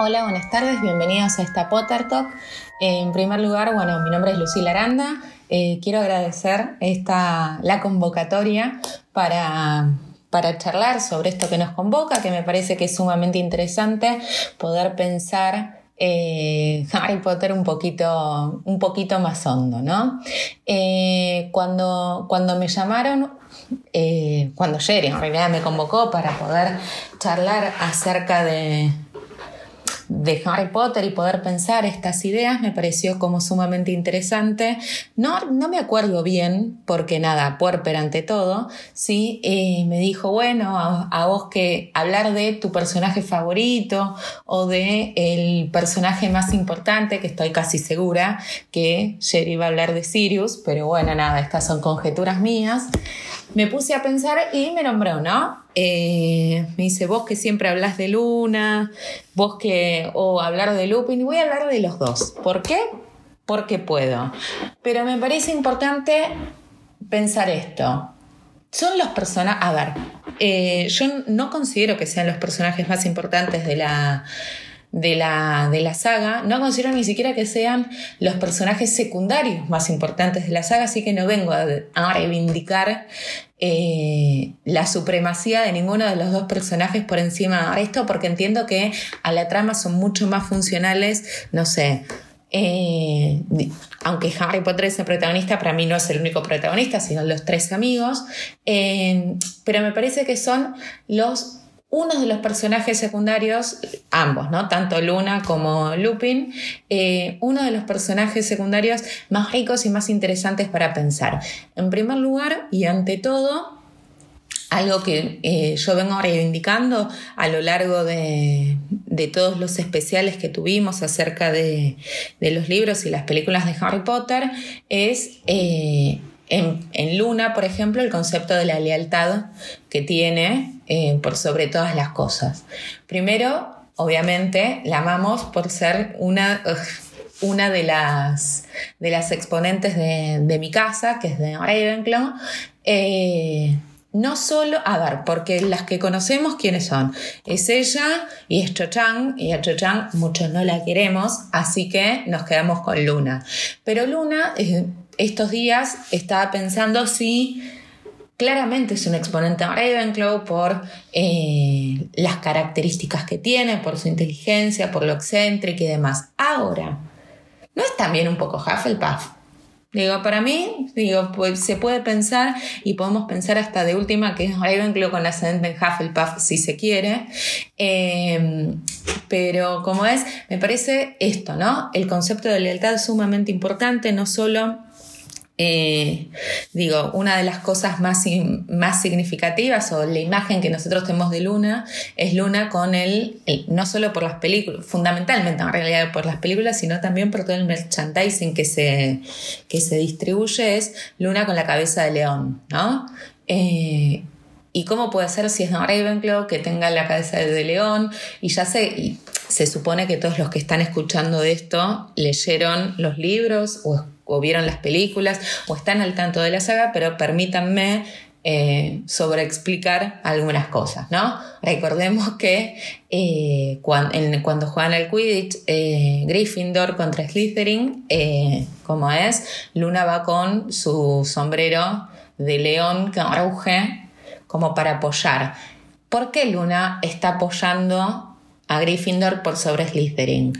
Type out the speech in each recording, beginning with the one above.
Hola, buenas tardes, bienvenidos a esta Potter Talk. En primer lugar, bueno, mi nombre es Lucila Aranda. Eh, quiero agradecer esta, la convocatoria para, para charlar sobre esto que nos convoca, que me parece que es sumamente interesante poder pensar eh, Harry Potter un poquito, un poquito más hondo, ¿no? Eh, cuando, cuando me llamaron, cuando Jerry en realidad me convocó para poder charlar acerca de, de Harry Potter y poder pensar estas ideas me pareció como sumamente interesante. No, no me acuerdo bien, porque nada, Puerper ante todo, sí, eh, me dijo, bueno, a, vos que hablar de tu personaje favorito o de el personaje más importante, que estoy casi segura que Jerry iba a hablar de Sirius, pero bueno, nada, estas son conjeturas mías me puse a pensar y me nombró, ¿no? Eh, me dice, vos que siempre hablas de Luna, vos que, o hablar de Lupin, voy a hablar de los dos. ¿Por qué? Porque puedo. Pero me parece importante pensar esto. Son los personajes, a ver, eh, yo no considero que sean los personajes más importantes de la, de la, de la saga, no considero ni siquiera que sean los personajes secundarios más importantes de la saga, así que no vengo a, reivindicar eh, la supremacía de ninguno de los dos personajes por encima de esto, porque entiendo que a la trama son mucho más funcionales, no sé. Eh, aunque Harry Potter es el protagonista, para mí no es el único protagonista, sino los tres amigos. Eh, pero me parece que son los uno de los personajes secundarios, ambos, ¿no? Tanto Luna como Lupin, eh, uno de los personajes secundarios más ricos y más interesantes para pensar. En primer lugar, y ante todo, algo que eh, yo vengo reivindicando a lo largo de, todos los especiales que tuvimos acerca de, los libros y las películas de Harry Potter, es eh, en, Luna, por ejemplo, el concepto de la lealtad que tiene eh, por sobre todas las cosas. Primero, obviamente, la amamos por ser una, una de, las, de las exponentes de, mi casa, que es de Ravenclaw. Eh, no solo, a ver, porque las que conocemos, ¿quiénes son? Es ella y es Cho Chang, y a Cho Chang muchos no la queremos, así que nos quedamos con Luna. Pero Luna estos días estaba pensando si claramente es un exponente de Ravenclaw por eh, las características que tiene, por su inteligencia, por lo excéntrico y demás. Ahora, ¿no es también un poco Hufflepuff? Digo, para mí, digo, pues se puede pensar y podemos pensar hasta de última que es Ravenclaw con ascendente en Hufflepuff si se quiere. Em, pero como es, me parece esto, ¿no? El concepto de lealtad es sumamente importante, no solo eh, digo, una de las cosas más, más significativas o la imagen que nosotros tenemos de Luna es Luna con el, no solo por las películas, fundamentalmente en realidad por las películas, sino también por todo el merchandising que se, que se distribuye, es Luna con la cabeza de león, ¿no? Eh, ¿Y cómo puede ser si es de Ravenclaw que tenga la cabeza de león? Y ya sé, se supone que todos los que están escuchando esto leyeron los libros o o vieron las películas o están al tanto de la saga, pero permítanme eh, sobreexplicar algunas cosas, ¿no? Recordemos que eh, cuando, juegan al Quidditch, eh, Gryffindor contra Slytherin, como es, Luna va con su sombrero de león que ruge como para apoyar. ¿Por qué Luna está apoyando a Gryffindor por sobre Slytherin?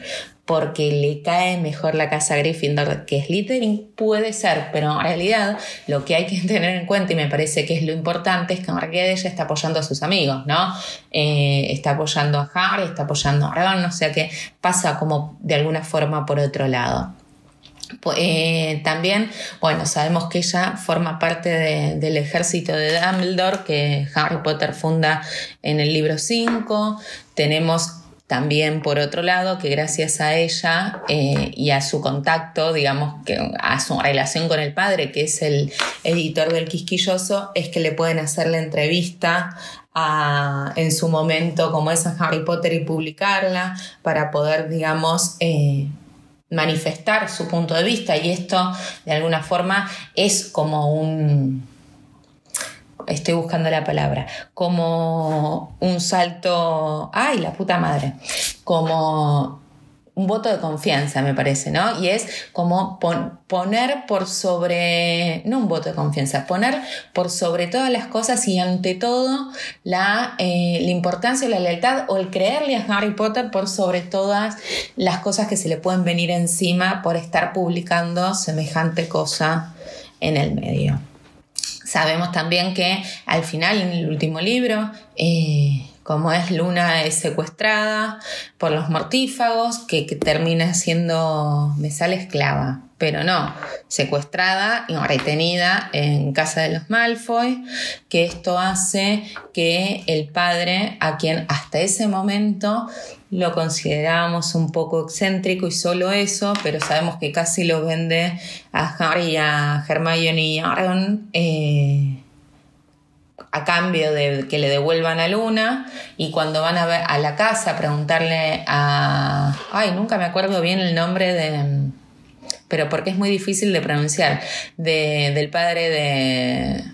Porque le cae mejor la casa Gryffindor que Slytherin, puede ser, pero en realidad lo que hay que tener en cuenta, y me parece que es lo importante, es que realidad ella está apoyando a sus amigos, ¿no? Eh, está apoyando a Harry, está apoyando a Ron, o sea que pasa como de alguna forma por otro lado. Eh, también, bueno, sabemos que ella forma parte del ejército de Dumbledore que Harry Potter funda en el libro 5. Tenemos también, por otro lado, que gracias a ella eh, y a su contacto, digamos, que a su relación con el padre, que es el editor del Quisquilloso, es que le pueden hacer la entrevista en su momento, como es en Harry Potter, y publicarla para poder, digamos, eh, manifestar su punto de vista. Y esto, de alguna forma, es como un estoy buscando la palabra, como un salto, ay, la puta madre, como un voto de confianza, me parece, ¿no? Y es como poner por sobre, no un voto de confianza, poner por sobre todas las cosas y ante todo la, eh, la importancia y la lealtad o el creerle a Harry Potter por sobre todas las cosas que se le pueden venir encima por estar publicando semejante cosa en el medio. Sabemos también que al final, en el último libro, eh, como es Luna es secuestrada por los mortífagos, que, termina siendo, me sale esclava, pero no, secuestrada y retenida en casa de los Malfoy, que esto hace que el padre, a quien hasta ese momento lo considerábamos un poco excéntrico y solo eso, pero sabemos que casi lo vende a Harry, a Hermione y a Ron, eh, a cambio de que le devuelvan a Luna y cuando van a, ver, a la casa a preguntarle a... Ay, nunca me acuerdo bien el nombre de... Pero porque es muy difícil de pronunciar. del padre de,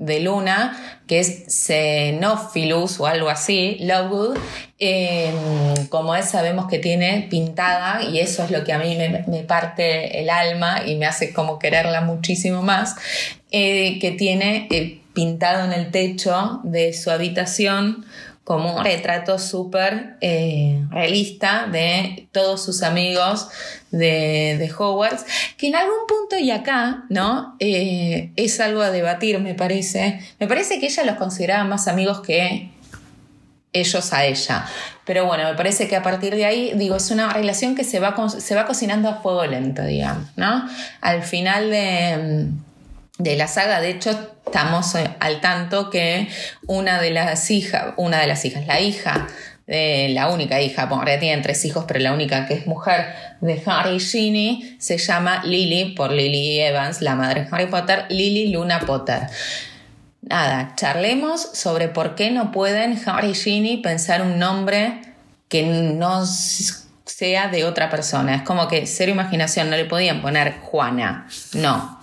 de Luna, que es Xenophilus o algo así, Lovegood, em, como es, sabemos que tiene pintada, y eso es lo que a mí me, parte el alma y me hace como quererla muchísimo más, eh, que tiene eh, pintado en el techo de su habitación como un retrato súper eh, realista de todos sus amigos de, de, Hogwarts, que en algún punto y acá, ¿no? Eh, es algo a debatir, me parece. Me parece que ella los consideraba más amigos que ellos a ella. Pero bueno, me parece que a partir de ahí, digo, es una relación que se va, se va cocinando a fuego lento, digamos, ¿no? Al final de de la saga. De hecho, estamos al tanto que una de las hijas, una de las hijas, la hija, la única hija, bueno, ahora tienen tres hijos, pero la única que es mujer de Harry y Ginny, se llama Lily, por Lily Evans, la madre de Harry Potter, Lily Luna Potter. Nada, charlemos sobre por qué no pueden Harry y Ginny pensar un nombre que no sea de otra persona. Es como que cero imaginación, no le podían poner Juana, no,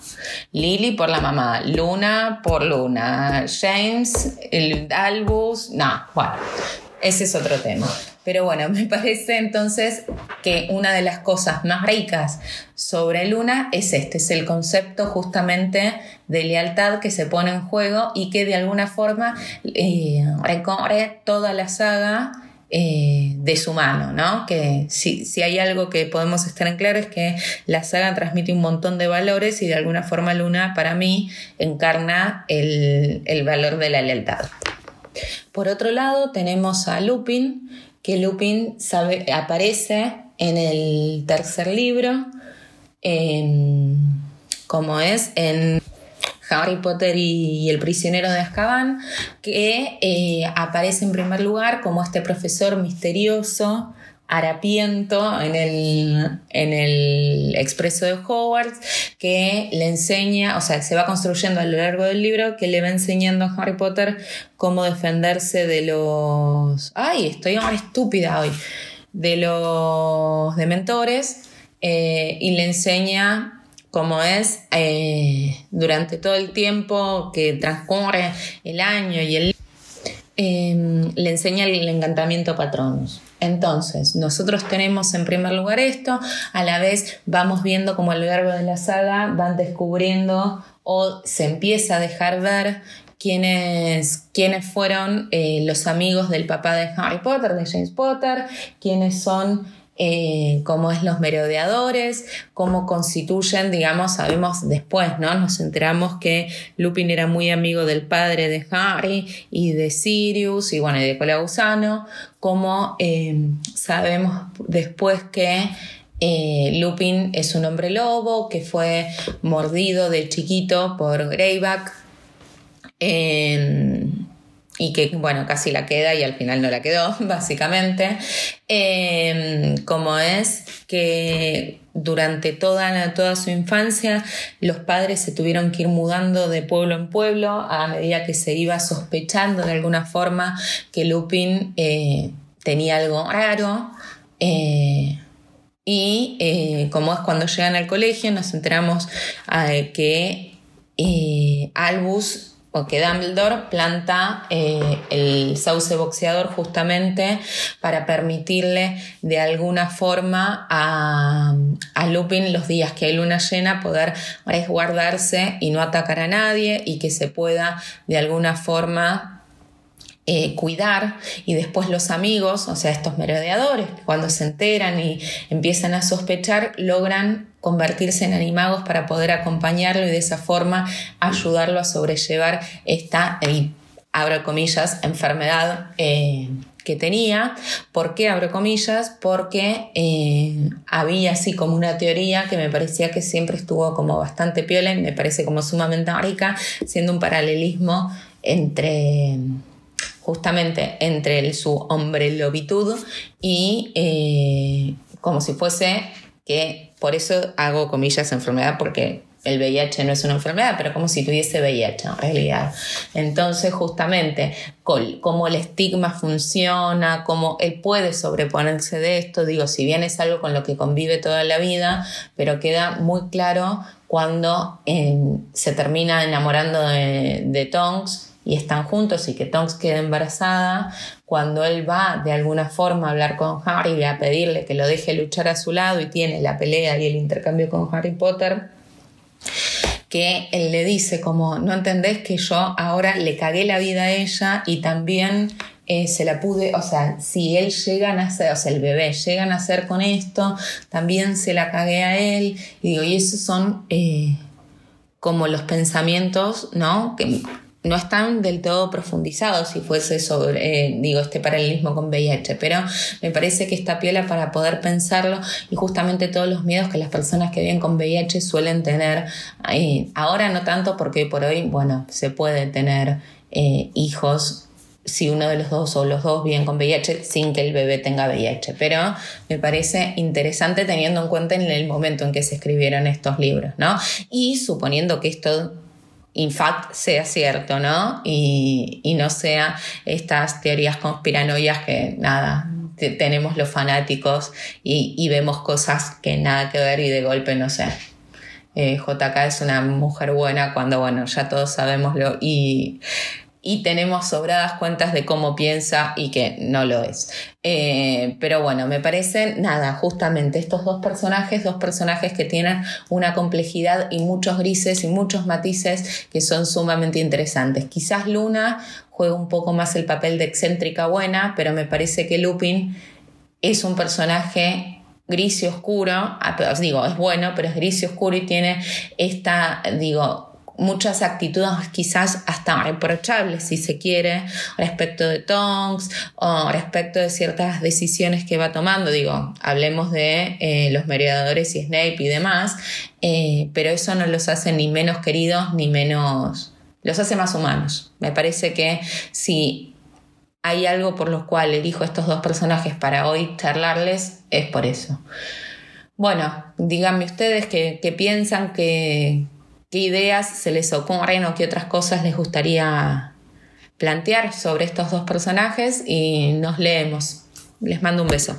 Lily por la mamá, Luna por Luna, James, el Albus, no, bueno, ese es otro tema. Pero bueno, me parece entonces que una de las cosas más ricas sobre Luna es este, es el concepto justamente de lealtad que se pone en juego y que de alguna forma eh, recorre toda la saga eh, de su mano, ¿no? Que si, si, hay algo que podemos estar en claro es que la saga transmite un montón de valores y de alguna forma Luna para mí encarna el, valor de la lealtad. Por otro lado tenemos a Lupin, que Lupin aparece en el tercer libro, como es en Harry Potter y, el prisionero de Azkaban, que eh, aparece en primer lugar como este profesor misterioso, harapiento en el, en el expreso de Hogwarts, que le enseña, o sea, se va construyendo a lo largo del libro, que le va enseñando a Harry Potter cómo defenderse de los... ¡Ay, estoy estúpida hoy! De los dementores. Eh, y le enseña como es eh, durante todo el tiempo que transcurre el año y el em, le enseña el encantamiento Patronus. Entonces, nosotros tenemos en primer lugar esto, a la vez vamos viendo como lo largo de la saga van descubriendo o se empieza a dejar ver quiénes, quiénes fueron eh, los amigos del papá de Harry Potter, de James Potter, quiénes son eh, cómo es los merodeadores, cómo constituyen, digamos, sabemos después, ¿no? Nos enteramos que Lupin era muy amigo del padre de Harry y de Sirius y bueno, y de Colagusano, como eh, sabemos después que eh, Lupin es un hombre lobo que fue mordido de chiquito por Greyback y que, bueno, casi la queda y al final no la quedó, básicamente, em, como es que durante toda, toda su infancia los padres se tuvieron que ir mudando de pueblo en pueblo a medida que se iba sospechando de alguna forma que Lupin eh, tenía algo raro. Eh, y eh, como es cuando llegan al colegio, nos enteramos que Albus que Dumbledore planta eh, el sauce boxeador justamente para permitirle de alguna forma a, Lupin los días que hay luna llena poder resguardarse y no atacar a nadie y que se pueda de alguna forma eh, cuidar y después los amigos, o sea, estos merodeadores, cuando se enteran y empiezan a sospechar, logran convertirse en animagos para poder acompañarlo y de esa forma ayudarlo a sobrellevar esta, abro comillas, enfermedad. Eh, que tenía. ¿Por qué abro comillas? Porque eh, había así como una teoría que me parecía que siempre estuvo como bastante piola me parece como sumamente rica, siendo un paralelismo entre justamente entre el, su hombre lobitud y eh, como si fuese que, por eso hago comillas enfermedad, porque el VIH no es una enfermedad, pero como si tuviese VIH en realidad. Entonces, justamente, cómo el estigma funciona, cómo él puede sobreponerse de esto, digo, si bien es algo con lo que convive toda la vida, pero queda muy claro cuando eh, se termina enamorando de, de Tonks y están juntos y que Tonks queda embarazada, cuando él va de alguna forma a hablar con Harry a pedirle que lo deje luchar a su lado y tiene la pelea y el intercambio con Harry Potter, que él le dice como, no entendés que yo ahora le cagué la vida a ella y también eh, se la pude, o sea, si él llega a nacer, o sea, el bebé llega a nacer con esto, también se la cagué a él. Y digo, y esos son eh, como los pensamientos, ¿no? Que, no están del todo profundizados si fuese sobre, eh, digo, este paralelismo con VIH, pero me parece que está piola para poder pensarlo y justamente todos los miedos que las personas que viven con VIH suelen tener. Eh, ahora no tanto porque por hoy, bueno, se puede tener eh, hijos si uno de los dos o los dos viven con VIH sin que el bebé tenga VIH. Pero me parece interesante teniendo en cuenta en el momento en que se escribieron estos libros, ¿no? Y suponiendo que esto in fact sea cierto, ¿no? Y, no sea estas teorías conspiranoias que nada, tenemos los fanáticos y, vemos cosas que nada que ver y de golpe no sé. Eh, JK es una mujer buena cuando, bueno, ya todos sabemos lo y y tenemos sobradas cuentas de cómo piensa y que no lo es. Eh, pero bueno, me parece nada, justamente estos dos personajes, dos personajes que tienen una complejidad y muchos grises y muchos matices que son sumamente interesantes. Quizás Luna juega un poco más el papel de excéntrica buena, pero me parece que Lupin es un personaje gris y oscuro, ah, digo, es bueno, pero es gris y oscuro y tiene esta, digo, muchas actitudes quizás hasta reprochables, si se quiere, respecto de Tonks o respecto de ciertas decisiones que va tomando. Digo, hablemos de eh, los mediadores y Snape y demás, eh, pero eso no los hace ni menos queridos ni menos... los hace más humanos. Me parece que si hay algo por lo cual elijo estos dos personajes para hoy charlarles, es por eso. Bueno, díganme ustedes qué piensan, que qué ideas se les ocurren o qué otras cosas les gustaría plantear sobre estos dos personajes y nos leemos. Les mando un beso.